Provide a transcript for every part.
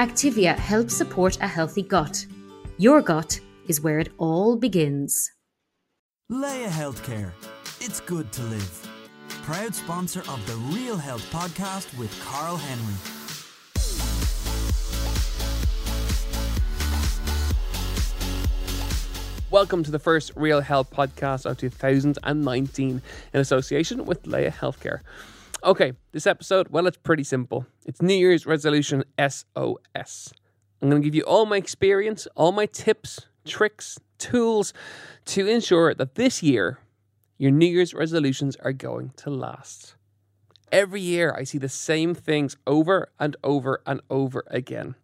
Activia helps support a healthy gut. Your gut is where it all begins. Laya Healthcare. It's good to live. Proud sponsor of the Real Health podcast with Karl Henry. Welcome to the first Real Health podcast of 2019 in association with Laya Healthcare. Okay, this episode, well, it's pretty simple. It's New Year's resolution SOS. I'm going to give you all my experience, all my tips, tricks, tools to ensure that this year your New Year's resolutions are going to last. Every year, I see the same things over and over and over again.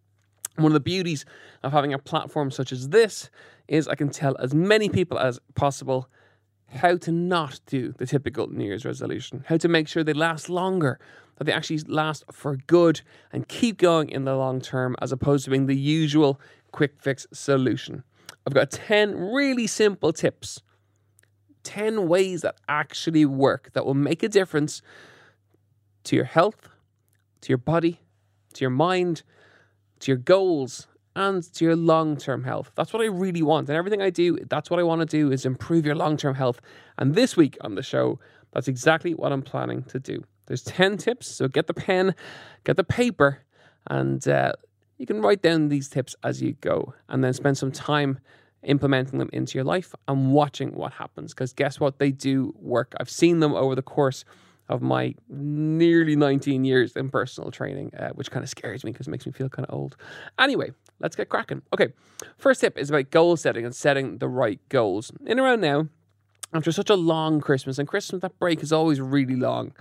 One of the beauties of having a platform such as this is I can tell as many people as possible how to not do the typical New Year's resolution, how to make sure they last longer, that they actually last for good and keep going in the long term as opposed to being the usual quick fix solution. I've got 10 really simple tips, 10 ways that actually work that will make a difference to your health, to your body, to your mind, to your goals, and to your long term health. That's what I really want. And everything I do, that's what I want to do is improve your long term health. And this week on the show, that's exactly what I'm planning to do. There's 10 tips. So get the pen, get the paper, and uh, you can write down these tips as you go and then spend some time implementing them into your life and watching what happens. Because guess what? They do work. I've seen them over the course of my nearly 19 years in personal training, uh, which kind of scares me because it makes me feel kind of old. Anyway, let's get cracking. Okay, first tip is about goal setting and setting the right goals. In around now, after such a long Christmas, and Christmas, that break is always really long.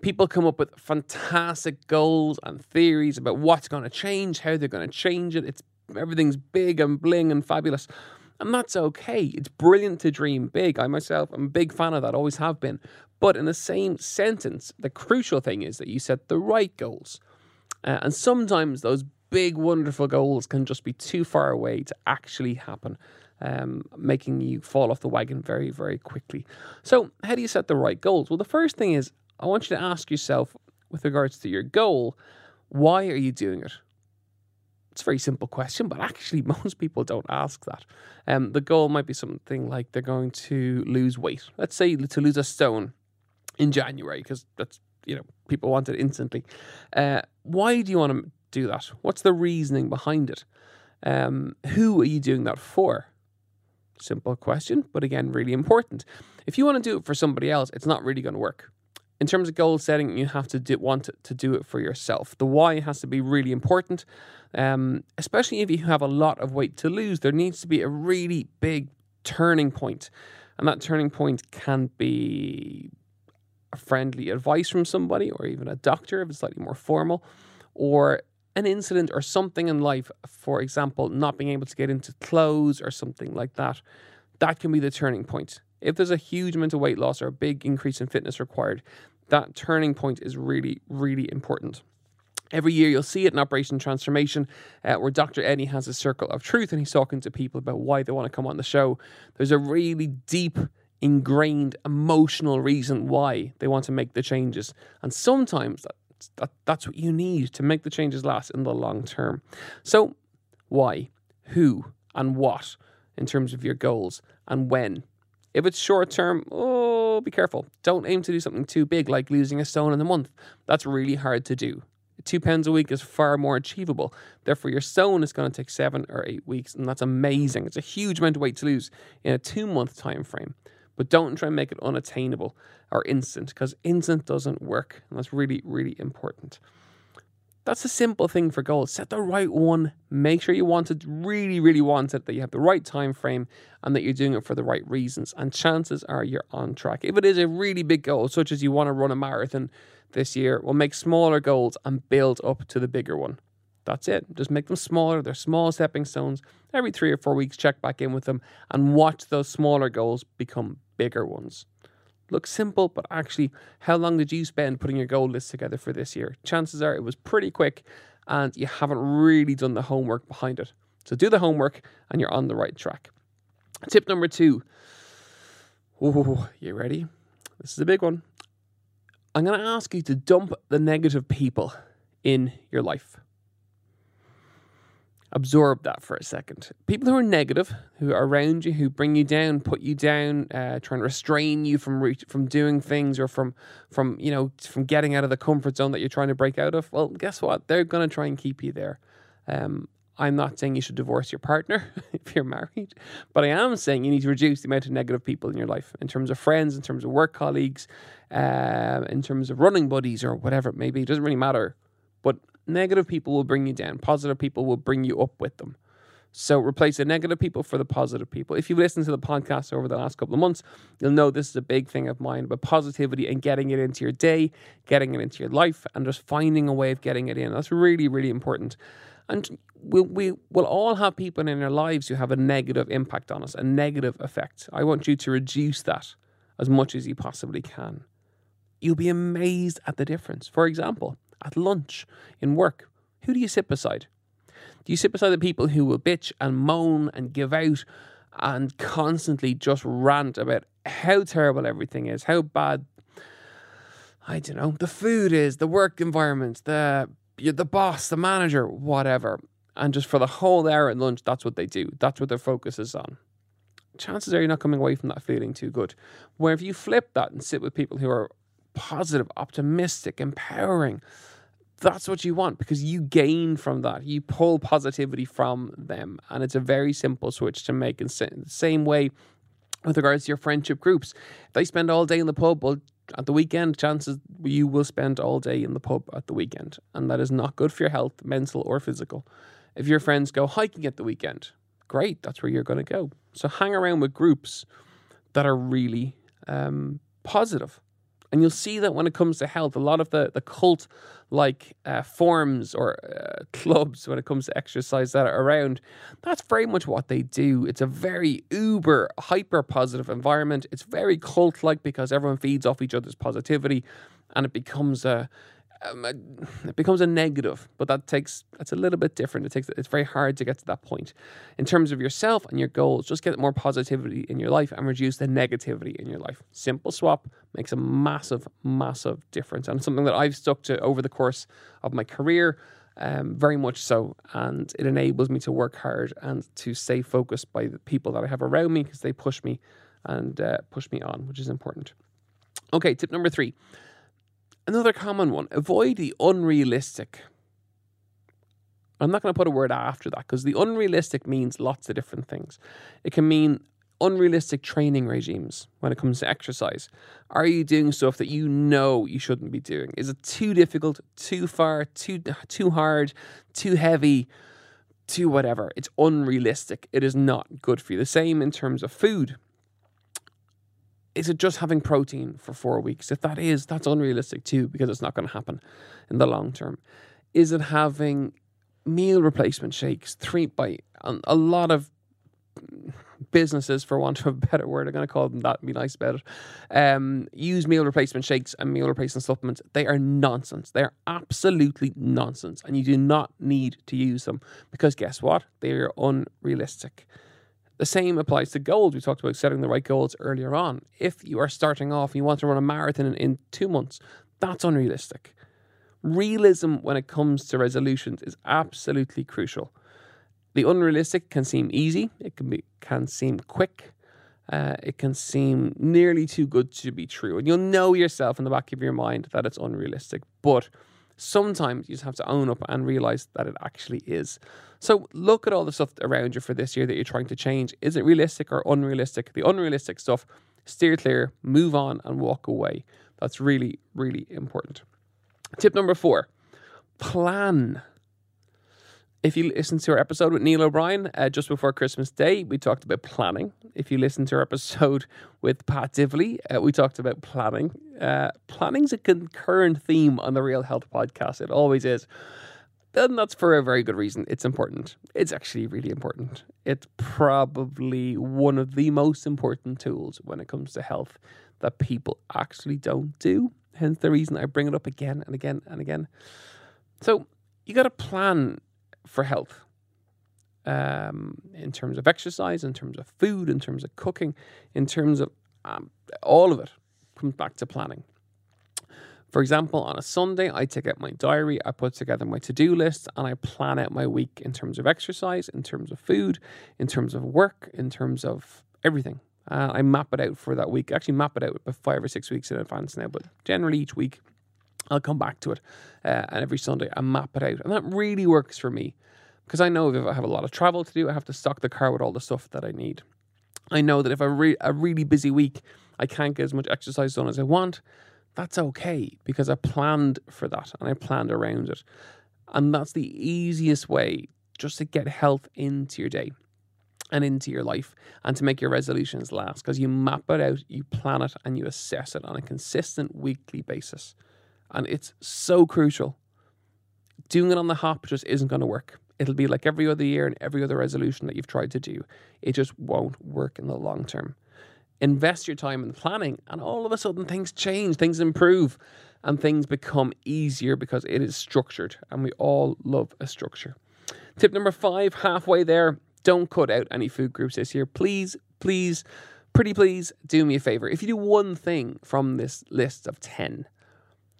People come up with fantastic goals and theories about what's going to change, how they're going to change it. It's everything's big and bling and fabulous. And that's okay. It's brilliant to dream big. I myself am a big fan of that, always have been. But in the same sentence, the crucial thing is that you set the right goals. Uh, and sometimes those big, wonderful goals can just be too far away to actually happen, um, making you fall off the wagon very, very quickly. So, how do you set the right goals? Well, the first thing is I want you to ask yourself, with regards to your goal, why are you doing it? It's a very simple question, but actually, most people don't ask that. Um, the goal might be something like they're going to lose weight. Let's say to lose a stone in January, because that's you know people want it instantly. Uh, why do you want to do that? What's the reasoning behind it? Um, who are you doing that for? Simple question, but again, really important. If you want to do it for somebody else, it's not really going to work in terms of goal setting, you have to do, want to do it for yourself. The why has to be really important, um, especially if you have a lot of weight to lose. There needs to be a really big turning point, and that turning point can be a friendly advice from somebody, or even a doctor if it's slightly more formal, or an incident or something in life. For example, not being able to get into clothes or something like that. That can be the turning point. If there's a huge amount of weight loss or a big increase in fitness required, that turning point is really, really important. Every year you'll see it in Operation Transformation, uh, where Dr. Eddie has a circle of truth and he's talking to people about why they want to come on the show. There's a really deep, ingrained, emotional reason why they want to make the changes. And sometimes that, that, that's what you need to make the changes last in the long term. So, why, who, and what in terms of your goals, and when if it's short term, oh, be careful. Don't aim to do something too big like losing a stone in a month. That's really hard to do. Two pounds a week is far more achievable. Therefore, your stone is going to take seven or eight weeks, and that's amazing. It's a huge amount of weight to lose in a two month time frame. But don't try and make it unattainable or instant because instant doesn't work. And that's really, really important. That's a simple thing for goals. Set the right one. Make sure you want it, really, really want it, that you have the right time frame and that you're doing it for the right reasons. And chances are you're on track. If it is a really big goal, such as you want to run a marathon this year, well, make smaller goals and build up to the bigger one. That's it. Just make them smaller. They're small stepping stones. Every three or four weeks, check back in with them and watch those smaller goals become bigger ones. Looks simple, but actually, how long did you spend putting your goal list together for this year? Chances are it was pretty quick and you haven't really done the homework behind it. So do the homework and you're on the right track. Tip number two. Oh, you ready? This is a big one. I'm going to ask you to dump the negative people in your life absorb that for a second. People who are negative, who are around you, who bring you down, put you down, uh, trying to restrain you from re- from doing things or from from you know from getting out of the comfort zone that you're trying to break out of. Well, guess what? They're going to try and keep you there. Um, I'm not saying you should divorce your partner if you're married, but I am saying you need to reduce the amount of negative people in your life in terms of friends, in terms of work colleagues, uh, in terms of running buddies or whatever it may be. It doesn't really matter. But Negative people will bring you down. Positive people will bring you up with them. So replace the negative people for the positive people. If you've listened to the podcast over the last couple of months, you'll know this is a big thing of mine about positivity and getting it into your day, getting it into your life, and just finding a way of getting it in. That's really, really important. And we, we will all have people in our lives who have a negative impact on us, a negative effect. I want you to reduce that as much as you possibly can. You'll be amazed at the difference. For example, at lunch, in work, who do you sit beside? Do you sit beside the people who will bitch and moan and give out and constantly just rant about how terrible everything is, how bad I don't know, the food is, the work environment, the the boss, the manager, whatever. And just for the whole hour at lunch, that's what they do. That's what their focus is on. Chances are you're not coming away from that feeling too good. Where if you flip that and sit with people who are positive, optimistic, empowering. That's what you want because you gain from that. You pull positivity from them. And it's a very simple switch to make in the same way with regards to your friendship groups. If they spend all day in the pub, well, at the weekend, chances you will spend all day in the pub at the weekend. And that is not good for your health, mental or physical. If your friends go hiking at the weekend, great, that's where you're going to go. So hang around with groups that are really um, positive. And you'll see that when it comes to health, a lot of the, the cult like uh, forms or uh, clubs when it comes to exercise that are around, that's very much what they do. It's a very uber, hyper positive environment. It's very cult like because everyone feeds off each other's positivity and it becomes a, um, it becomes a negative, but that takes that's a little bit different. It takes it's very hard to get to that point. In terms of yourself and your goals, just get more positivity in your life and reduce the negativity in your life. Simple swap makes a massive, massive difference, and something that I've stuck to over the course of my career. Um, very much so, and it enables me to work hard and to stay focused by the people that I have around me because they push me and uh, push me on, which is important. Okay, tip number three Another common one avoid the unrealistic. I'm not going to put a word after that because the unrealistic means lots of different things. It can mean unrealistic training regimes when it comes to exercise. Are you doing stuff that you know you shouldn't be doing? Is it too difficult, too far, too too hard, too heavy, too whatever? It's unrealistic. It is not good for you. The same in terms of food is it just having protein for four weeks? If that is, that's unrealistic too, because it's not going to happen in the long term. Is it having meal replacement shakes? Three by a lot of businesses, for want of a better word, I'm going to call them that be nice about it. Um, use meal replacement shakes and meal replacement supplements. They are nonsense. They are absolutely nonsense, and you do not need to use them because guess what? They are unrealistic. The same applies to goals. We talked about setting the right goals earlier on. If you are starting off and you want to run a marathon in, in two months, that's unrealistic. Realism when it comes to resolutions is absolutely crucial. The unrealistic can seem easy, it can be can seem quick, uh, it can seem nearly too good to be true. And you'll know yourself in the back of your mind that it's unrealistic. But sometimes you just have to own up and realize that it actually is. So look at all the stuff around you for this year that you're trying to change. Is it realistic or unrealistic? The unrealistic stuff, steer clear, move on, and walk away. That's really, really important. Tip number four plan if you listen to our episode with Neil O'Brien uh, just before Christmas Day, we talked about planning. If you listen to our episode with Pat Divilly, uh, we talked about planning. Uh, planning's a concurrent theme on the Real Health podcast. It always is. And that's for a very good reason. It's important. It's actually really important. It's probably one of the most important tools when it comes to health that people actually don't do. Hence the reason I bring it up again and again and again. So you got to plan for health um, in terms of exercise, in terms of food, in terms of cooking, in terms of um, all of it comes back to planning. For example, on a Sunday, I take out my diary, I put together my to do list, and I plan out my week in terms of exercise, in terms of food, in terms of work, in terms of everything. Uh, I map it out for that week. I actually map it out about five or six weeks in advance now, but generally each week I'll come back to it. Uh, and every Sunday I map it out. And that really works for me because I know if I have a lot of travel to do, I have to stock the car with all the stuff that I need. I know that if a, re- a really busy week, I can't get as much exercise done as I want that's okay because I planned for that and I planned around it. And that's the easiest way just to get health into your day and into your life and to make your resolutions last because you map it out, you plan it, and you assess it on a consistent weekly basis. And it's so crucial. Doing it on the hop just isn't going to work. It'll be like every other year and every other resolution that you've tried to do. It just won't work in the long term invest your time in planning, and all of a sudden things change, things improve, and things become easier because it is structured, and we all love a structure. Tip number five, halfway there, don't cut out any food groups this year. Please, please, pretty please, do me a favor. If you do one thing from this list of 10,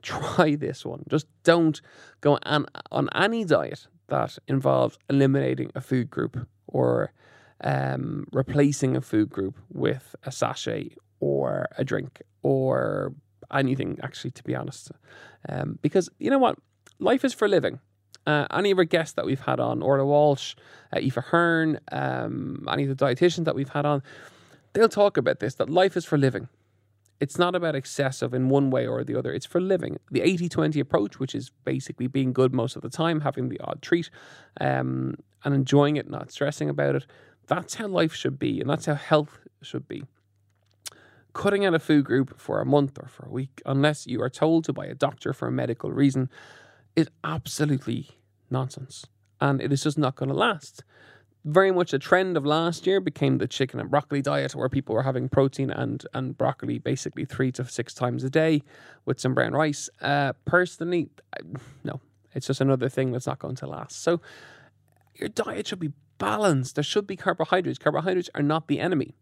try this one. Just don't go on, on any diet that involves eliminating a food group or um, replacing a food group with a sachet or a drink or anything, actually, to be honest. Um, because you know what? Life is for living. Uh, any of our guests that we've had on, Orla Walsh, uh, Hearne, um, any of the dietitians that we've had on, they'll talk about this that life is for living. It's not about excessive in one way or the other. It's for living. The 80 20 approach, which is basically being good most of the time, having the odd treat, um, and enjoying it, not stressing about it, that's how life should be, and that's how health should be. Cutting out a food group for a month or for a week, unless you are told to by a doctor for a medical reason, is absolutely nonsense. And it is just not going to last. Very much a trend of last year became the chicken and broccoli diet, where people were having protein and, and broccoli basically three to six times a day with some brown rice. Uh, personally, no, it's just another thing that's not going to last. So, your diet should be balanced. There should be carbohydrates. Carbohydrates are not the enemy.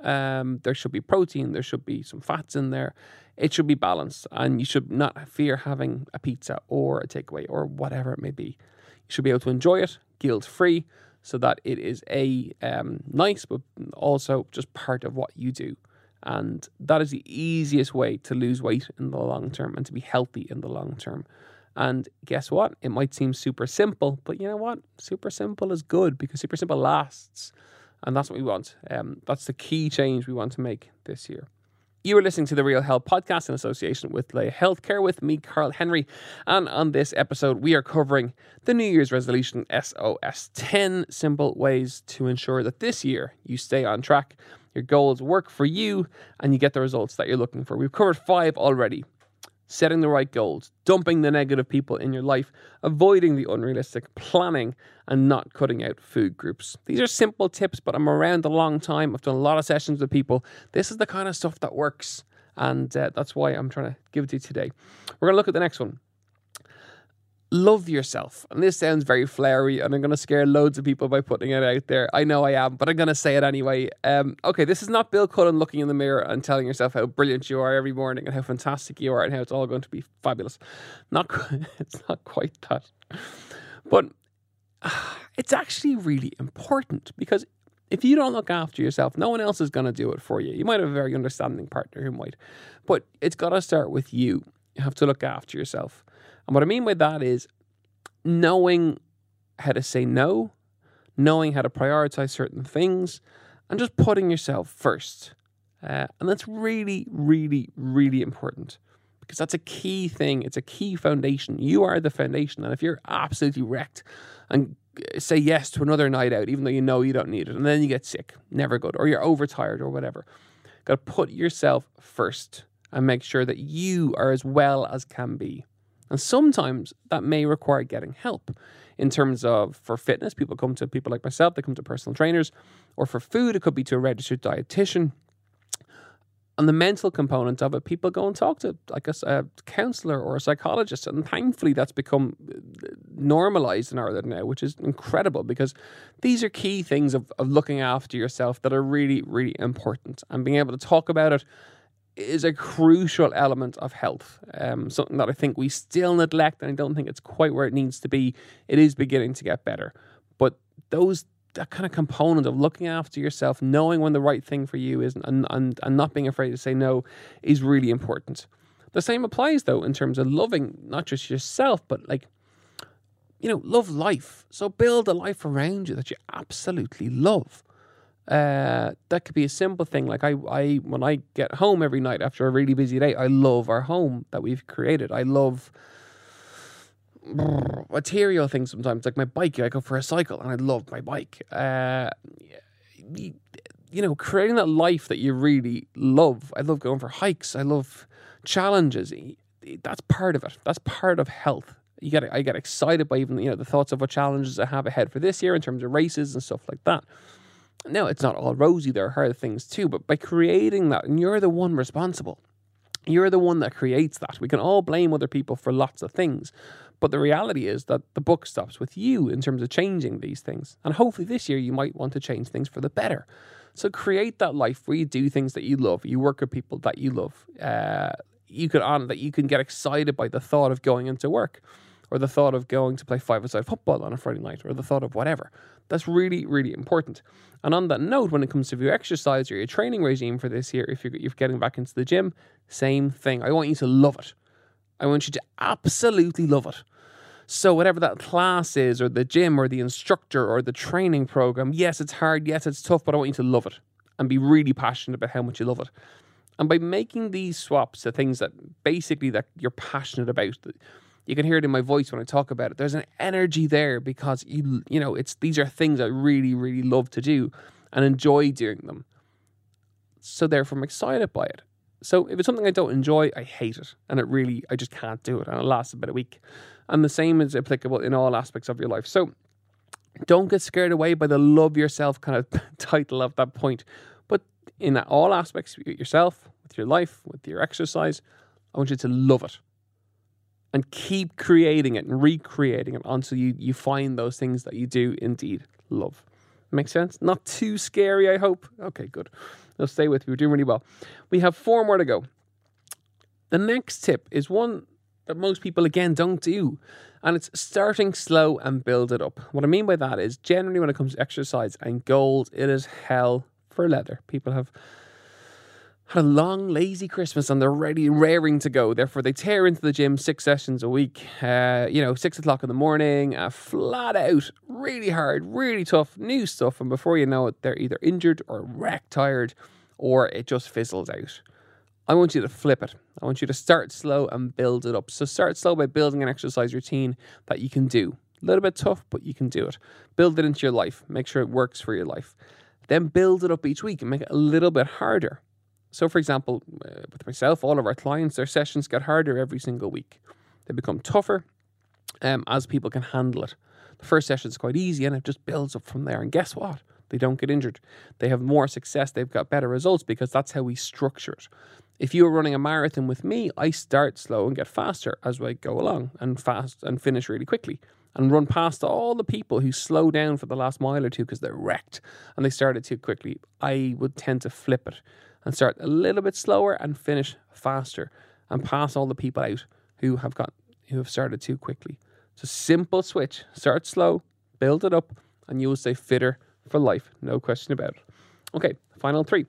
Um, there should be protein. There should be some fats in there. It should be balanced, and you should not fear having a pizza or a takeaway or whatever it may be. You should be able to enjoy it guilt free, so that it is a um, nice, but also just part of what you do. And that is the easiest way to lose weight in the long term and to be healthy in the long term. And guess what? It might seem super simple, but you know what? Super simple is good because super simple lasts. And that's what we want. Um, that's the key change we want to make this year. You are listening to the Real Health podcast in association with Laya Healthcare with me, Karl Henry. And on this episode, we are covering the New Year's resolution SOS 10 simple ways to ensure that this year you stay on track, your goals work for you, and you get the results that you're looking for. We've covered five already setting the right goals, dumping the negative people in your life, avoiding the unrealistic, planning, and not cutting out food groups. These are simple tips, but I'm around a long time. I've done a lot of sessions with people. This is the kind of stuff that works, and uh, that's why I'm trying to give it to you today. We're going to look at the next one love yourself. And this sounds very flowery, and I'm going to scare loads of people by putting it out there. I know I am, but I'm going to say it anyway. Um, okay, this is not Bill Cullen looking in the mirror and telling yourself how brilliant you are every morning and how fantastic you are and how it's all going to be fabulous. Not, it's not quite that. But uh, it's actually really important because if you don't look after yourself, no one else is going to do it for you. You might have a very understanding partner who might, but it's got to start with you. You have to look after yourself. And what I mean by that is knowing how to say no, knowing how to prioritize certain things, and just putting yourself first. Uh, and that's really, really, really important because that's a key thing. It's a key foundation. You are the foundation. And if you're absolutely wrecked and say yes to another night out, even though you know you don't need it, and then you get sick, never good, or you're overtired or whatever, got to put yourself first and make sure that you are as well as can be. And sometimes that may require getting help in terms of for fitness, people come to people like myself, they come to personal trainers, or for food, it could be to a registered dietitian. On the mental component of it, people go and talk to like a, a counselor or a psychologist, and thankfully that's become uh, normalized in Ireland now, which is incredible because these are key things of, of looking after yourself that are really, really important, and being able to talk about it is a crucial element of health. Um, something that I think we still neglect, and I don't think it's quite where it needs to be. It is beginning to get better, but those that kind of component of looking after yourself, knowing when the right thing for you is, and, and, and not being afraid to say no is really important. The same applies though in terms of loving not just yourself, but like, you know, love life. So build a life around you that you absolutely love. Uh, that could be a simple thing. Like I, I, when I get home every night after a really busy day, I love our home that we've created. I love material things sometimes, like my bike. I go for a cycle and I love my bike. Uh, you know, creating that life that you really love. I love going for hikes. I love challenges. That's part of it. That's part of health. You get, I get excited by even you know the thoughts of what challenges I have ahead for this year in terms of races and stuff like that. No, it's not all rosy. There are hard things too, but by creating that, and you're the one responsible. You're the one that creates that. We can all blame other people for lots of things, but the reality is that the book stops with you in terms of changing these things. And hopefully this year you might want to change things for the better. So create that life where you do things that you love, you work with people that you love. Uh, you can on that you can get excited by the thought of going into work or the thought of going to play five-a-side football on a Friday night or the thought of whatever. That's really, really important. And on that note, when it comes to your exercise or your training regime for this year, if you're, you're getting back into the gym, same thing. I want you to love it. I want you to absolutely love it. So, whatever that class is, or the gym, or the instructor, or the training program, yes, it's hard, yes, it's tough, but I want you to love it and be really passionate about how much you love it. And by making these swaps to things that basically that you're passionate about, you can hear it in my voice when I talk about it. There's an energy there because you you know it's these are things I really really love to do and enjoy doing them. So therefore, I'm excited by it. So if it's something I don't enjoy, I hate it, and it really I just can't do it, and it lasts about a week. And the same is applicable in all aspects of your life. So don't get scared away by the love yourself kind of title of that point. But in all aspects, yourself, with your life, with your exercise, I want you to love it. And keep creating it and recreating it until you, you find those things that you do indeed love. Makes sense? Not too scary, I hope. Okay, good. Now stay with me. We're doing really well. We have four more to go. The next tip is one that most people again don't do. And it's starting slow and build it up. What I mean by that is generally when it comes to exercise and goals, it is hell for leather. People have a long, lazy Christmas and they're ready, raring to go. Therefore, they tear into the gym six sessions a week, uh, you know, six o'clock in the morning, uh, flat out, really hard, really tough, new stuff. And before you know it, they're either injured or wreck tired or it just fizzles out. I want you to flip it. I want you to start slow and build it up. So start slow by building an exercise routine that you can do. A little bit tough, but you can do it. Build it into your life. Make sure it works for your life. Then build it up each week and make it a little bit harder. So, for example, uh, with myself, all of our clients, their sessions get harder every single week. They become tougher um, as people can handle it. The first session is quite easy and it just builds up from there. And guess what? They don't get injured. They have more success. They've got better results because that's how we structure it. If you are running a marathon with me, I start slow and get faster as I go along and fast and finish really quickly and run past all the people who slow down for the last mile or two because they're wrecked and they started too quickly. I would tend to flip it and start a little bit slower and finish faster and pass all the people out who have got who have started too quickly. It's a simple switch. Start slow, build it up, and you will stay fitter for life. No question about it. Okay, final three.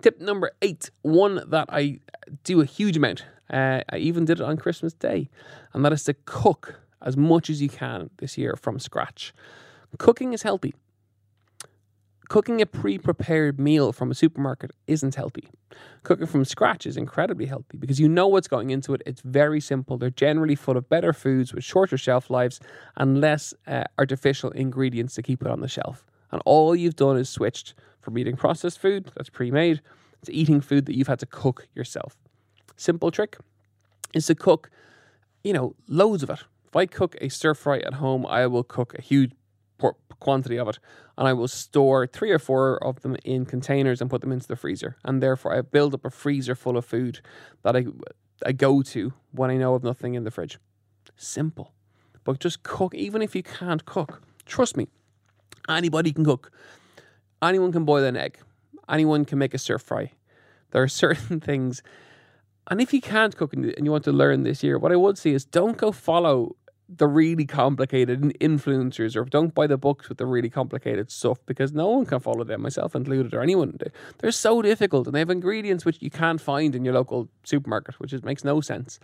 Tip number eight, one that I do a huge amount. Uh, I even did it on Christmas Day, and that is to cook as much as you can this year from scratch. Cooking is healthy. Cooking a pre prepared meal from a supermarket isn't healthy. Cooking from scratch is incredibly healthy because you know what's going into it. It's very simple. They're generally full of better foods with shorter shelf lives and less uh, artificial ingredients to keep it on the shelf. And all you've done is switched from eating processed food that's pre made to eating food that you've had to cook yourself. Simple trick is to cook you know, loads of it. If I cook a stir fry at home, I will cook a huge quantity of it and I will store three or four of them in containers and put them into the freezer. And therefore, I build up a freezer full of food that I, I go to when I know of nothing in the fridge. Simple. But just cook, even if you can't cook. Trust me, anybody can cook. Anyone can boil an egg. Anyone can make a stir fry. There are certain things. And if you can't cook and you want to learn this year, what I would say is don't go follow the really complicated influencers or don't buy the books with the really complicated stuff because no one can follow them, myself included, or anyone. They're so difficult and they have ingredients which you can't find in your local supermarket, which is, makes no sense.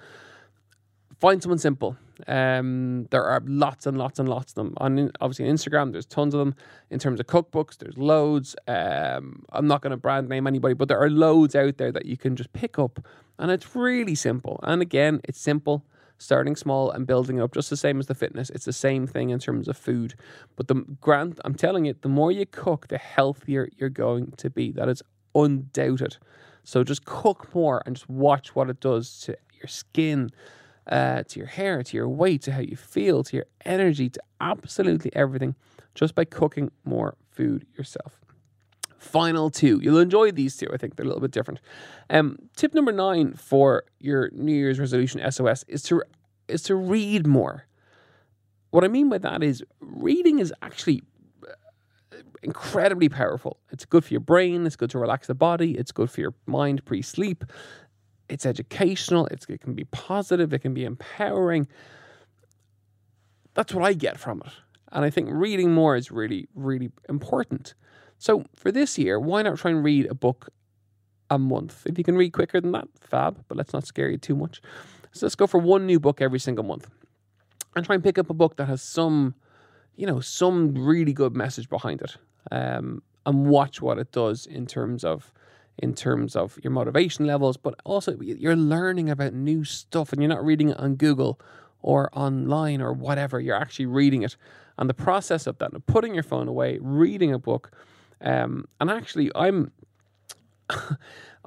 Find someone simple. Um, there are lots and lots and lots of them. On obviously on Instagram, there's tons of them. In terms of cookbooks, there's loads. Um, I'm not going to brand name anybody, but there are loads out there that you can just pick up, and it's really simple. And again, it's simple starting small and building up, just the same as the fitness. It's the same thing in terms of food. But the grant, I'm telling you, the more you cook, the healthier you're going to be. That is undoubted. So just cook more and just watch what it does to your skin, uh, to your hair, to your weight, to how you feel, to your energy, to absolutely everything, just by cooking more food yourself. Final two. You'll enjoy these two. I think they're a little bit different. Um, tip number nine for your New Year's resolution SOS is to is to read more. What I mean by that is reading is actually uh, incredibly powerful. It's good for your brain. It's good to relax the body. It's good for your mind pre-sleep. It's educational. It's, it can be positive. It can be empowering. That's what I get from it. And I think reading more is really, really important. So for this year, why not try and read a book a month? If you can read quicker than that, fab, but let's not scare you too much. So let's go for one new book every single month. And try and pick up a book that has some, you know, some really good message behind it. Um, and watch what it does in terms of in terms of your motivation levels, but also you're learning about new stuff and you're not reading it on Google or online or whatever. You're actually reading it. And the process of that, putting your phone away, reading a book, um, and actually, I'm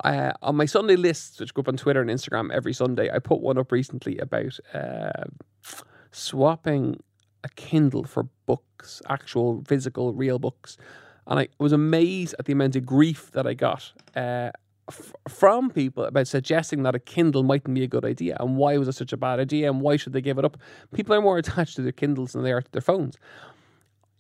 uh, on my Sunday lists, which go up on Twitter and Instagram every Sunday. I put one up recently about uh, swapping a Kindle for books, actual physical, real books, and I was amazed at the amount of grief that I got. Uh, f- from people about suggesting that a Kindle mightn't be a good idea and why was it such a bad idea and why should they give it up? People are more attached to their Kindles than they are to their phones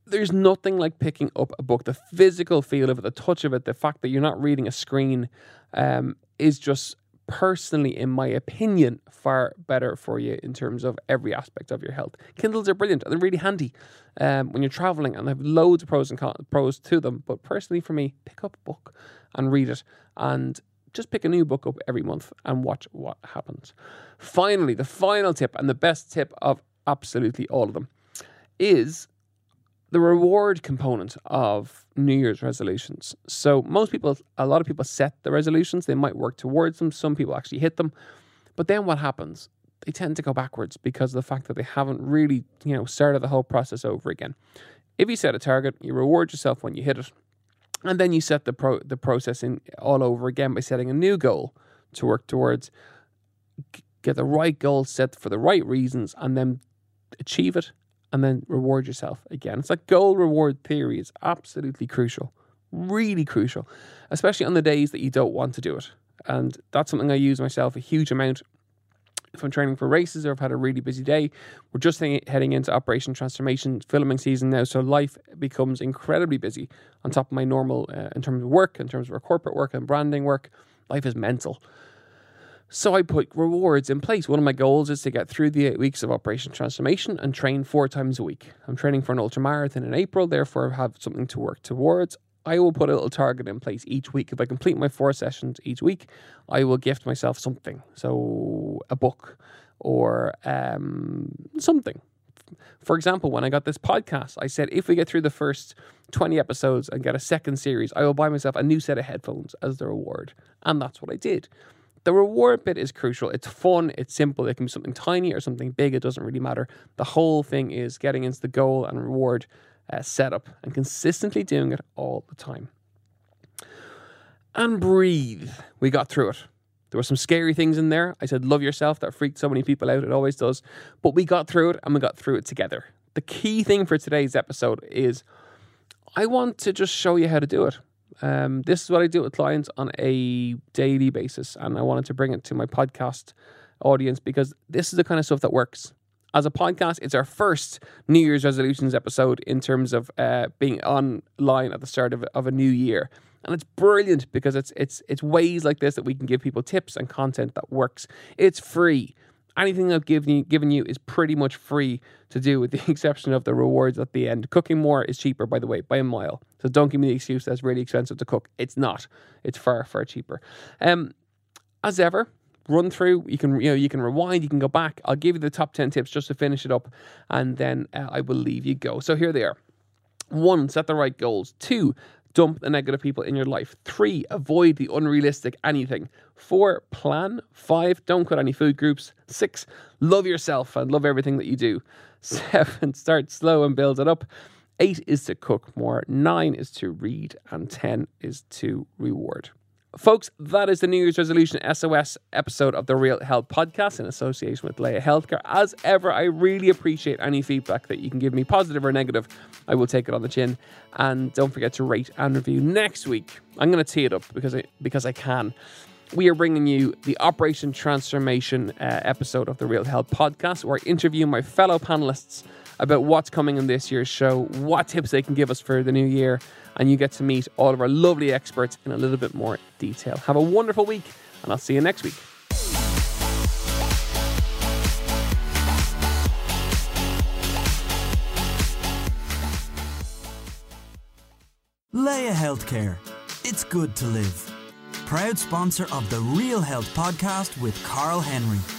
there's nothing like picking up a book. The physical feel of it, the touch of it, the fact that you're not reading a screen um, is just personally, in my opinion, far better for you in terms of every aspect of your health. Kindles are brilliant they're really handy um, when you're traveling and they have loads of pros and cons, pros to them. But personally, for me, pick up a book and read it and just pick a new book up every month and watch what happens. Finally, the final tip and the best tip of absolutely all of them is the reward component of New Year's resolutions. So most people, a lot of people set the resolutions. They might work towards them. Some people actually hit them, but then what happens? They tend to go backwards because of the fact that they haven't really, you know, started the whole process over again. If you set a target, you reward yourself when you hit it, and then you set the pro the process in all over again by setting a new goal to work towards. Get the right goal set for the right reasons, and then achieve it and then reward yourself again. It's like goal reward theory is absolutely crucial, really crucial, especially on the days that you don't want to do it. And that's something I use myself a huge amount. If I'm training for races or I've had a really busy day, we're just heading into Operation Transformation filming season now. So life becomes incredibly busy on top of my normal, uh, in terms of work, in terms of our corporate work and branding work. Life is mental. So I put rewards in place. One of my goals is to get through the eight weeks of Operation Transformation and train four times a week. I'm training for an ultra marathon in April, therefore I have something to work towards. I will put a little target in place each week. If I complete my four sessions each week, I will gift myself something. So a book or um, something. For example, when I got this podcast, I said if we get through the first 20 episodes and get a second series, I will buy myself a new set of headphones as the reward. And that's what I did. The reward bit is crucial. It's fun, it's simple. It can be something tiny or something big, it doesn't really matter. The whole thing is getting into the goal and reward uh, setup and consistently doing it all the time. And breathe. We got through it. There were some scary things in there. I said, love yourself. That freaked so many people out. It always does. But we got through it and we got through it together. The key thing for today's episode is I want to just show you how to do it. Um, this is what I do with clients on a daily basis. And I wanted to bring it to my podcast audience because this is the kind of stuff that works. As a podcast, it's our first New Year's resolutions episode in terms of uh, being online at the start of, of a new year and it's brilliant because it's it's it's ways like this that we can give people tips and content that works. It's free. Anything I've given you, given you is pretty much free to do, with the exception of the rewards at the end. Cooking more is cheaper, by the way, by a mile. So don't give me the excuse that's really expensive to cook. It's not. It's far far cheaper. Um, as ever, run through. You can you know you can rewind. You can go back. I'll give you the top ten tips just to finish it up, and then uh, I will leave you go. So here they are. One, set the right goals. Two, Dump the negative people in your life. Three, avoid the unrealistic anything. Four, plan. Five, don't cut any food groups. Six, love yourself and love everything that you do. Seven, start slow and build it up. Eight is to cook more. Nine is to read. And 10 is to reward. Folks, that is the New Year's Resolution SOS episode of the Real Health Podcast in association with Laya Healthcare. As ever, I really appreciate any feedback that you can give me, positive or negative. I will take it on the chin. And don't forget to rate and review. Next week, I'm going to tee it up because I, because I can. We are bringing you the Operation Transformation uh, episode of the Real Health Podcast, where I interview my fellow panelists about what's coming in this year's show, what tips they can give us for the new year, and you get to meet all of our lovely experts in a little bit more detail. Have a wonderful week, and I'll see you next week. Laya Healthcare. It's good to live. Proud sponsor of the Real Health podcast with Karl Henry.